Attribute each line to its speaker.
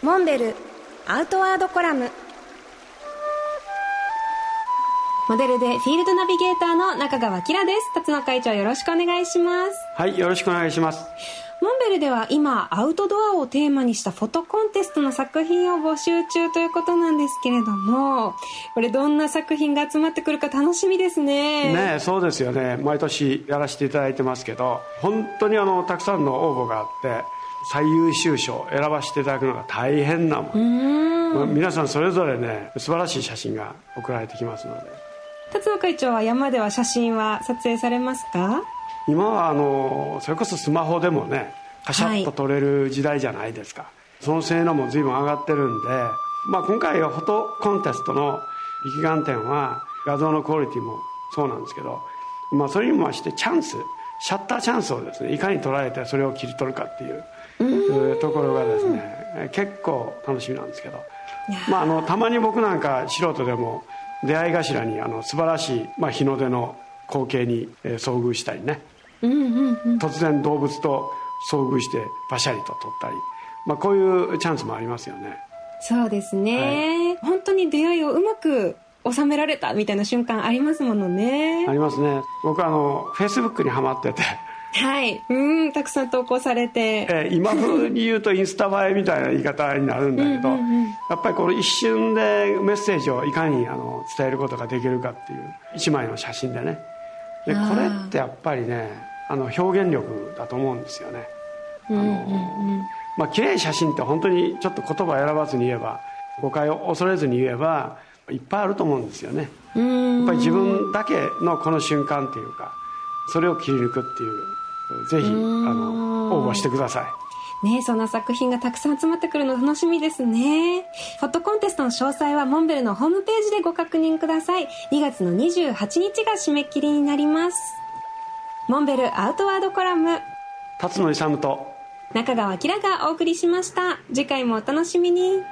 Speaker 1: モンベルアウトワードコラム。
Speaker 2: モデルでフィールドナビゲーターの中川きらです。辰野会長よろしくお願いします。
Speaker 3: はいよろしくお願いします。
Speaker 2: モンベルでは今アウトドアをテーマにしたフォトコンテストの作品を募集中ということなんですけれどもこれどんな作品が集まってくるか楽しみですね。
Speaker 3: ねそうですよね。毎年やらせていただいてますけど本当にあのたくさんの応募があって最優秀賞選ばせていただくのが大変なもん。皆さんそれぞれね素晴らしい写真が送られてきますので。
Speaker 2: 辰野会長は山では写真は撮影されますか？
Speaker 3: 今はあのそれこそスマホでもねカシャッと撮れる時代じゃないですか、はい、その性能も随分上がってるんで、まあ、今回はフォトコンテストの力眼点は画像のクオリティもそうなんですけど、まあ、それにもましてチャンスシャッターチャンスをですねいかに捉えてそれを切り取るかっていうところがですね結構楽しみなんですけど、まあ、あのたまに僕なんか素人でも出会い頭にあの素晴らしい、まあ、日の出の光景に、えー、遭遇したりね、うんうんうん、突然動物と遭遇してバシャリと撮ったり、まあ、こういうチャンスもありますよね。
Speaker 2: そうですね、はい、本当に出会いをうまく収められたみたいな瞬間ありますものね。
Speaker 3: ありますね。僕あのフェイスブックにはまってて
Speaker 2: はい。うんたくさん投稿されて、
Speaker 3: えー、今風に言うとインスタ映えみたいな言い方になるんだけどうん、やっぱりこの一瞬でメッセージをいかにあの伝えることができるかっていう一枚の写真でね。でこれってやっぱりねあの表現力だと思うんですよね。あの、うんうん。うんまあ綺麗写真って本当にちょっと言葉選ばずに言えば誤解を恐れずに言えばいっぱいあると思うんですよね。やっぱり自分だけのこの瞬間っていうかそれを切り抜くっていうぜひあの応募してください
Speaker 2: ねそんな作品がたくさん集まってくるの楽しみですね。フォトコンテストの詳細はモンベルのホームページでご確認ください。2月の28日が締め切りになります。モンベルアウトワードコラム。
Speaker 3: 辰野勇と
Speaker 2: 中川明がお送りしました。次回もお楽しみに。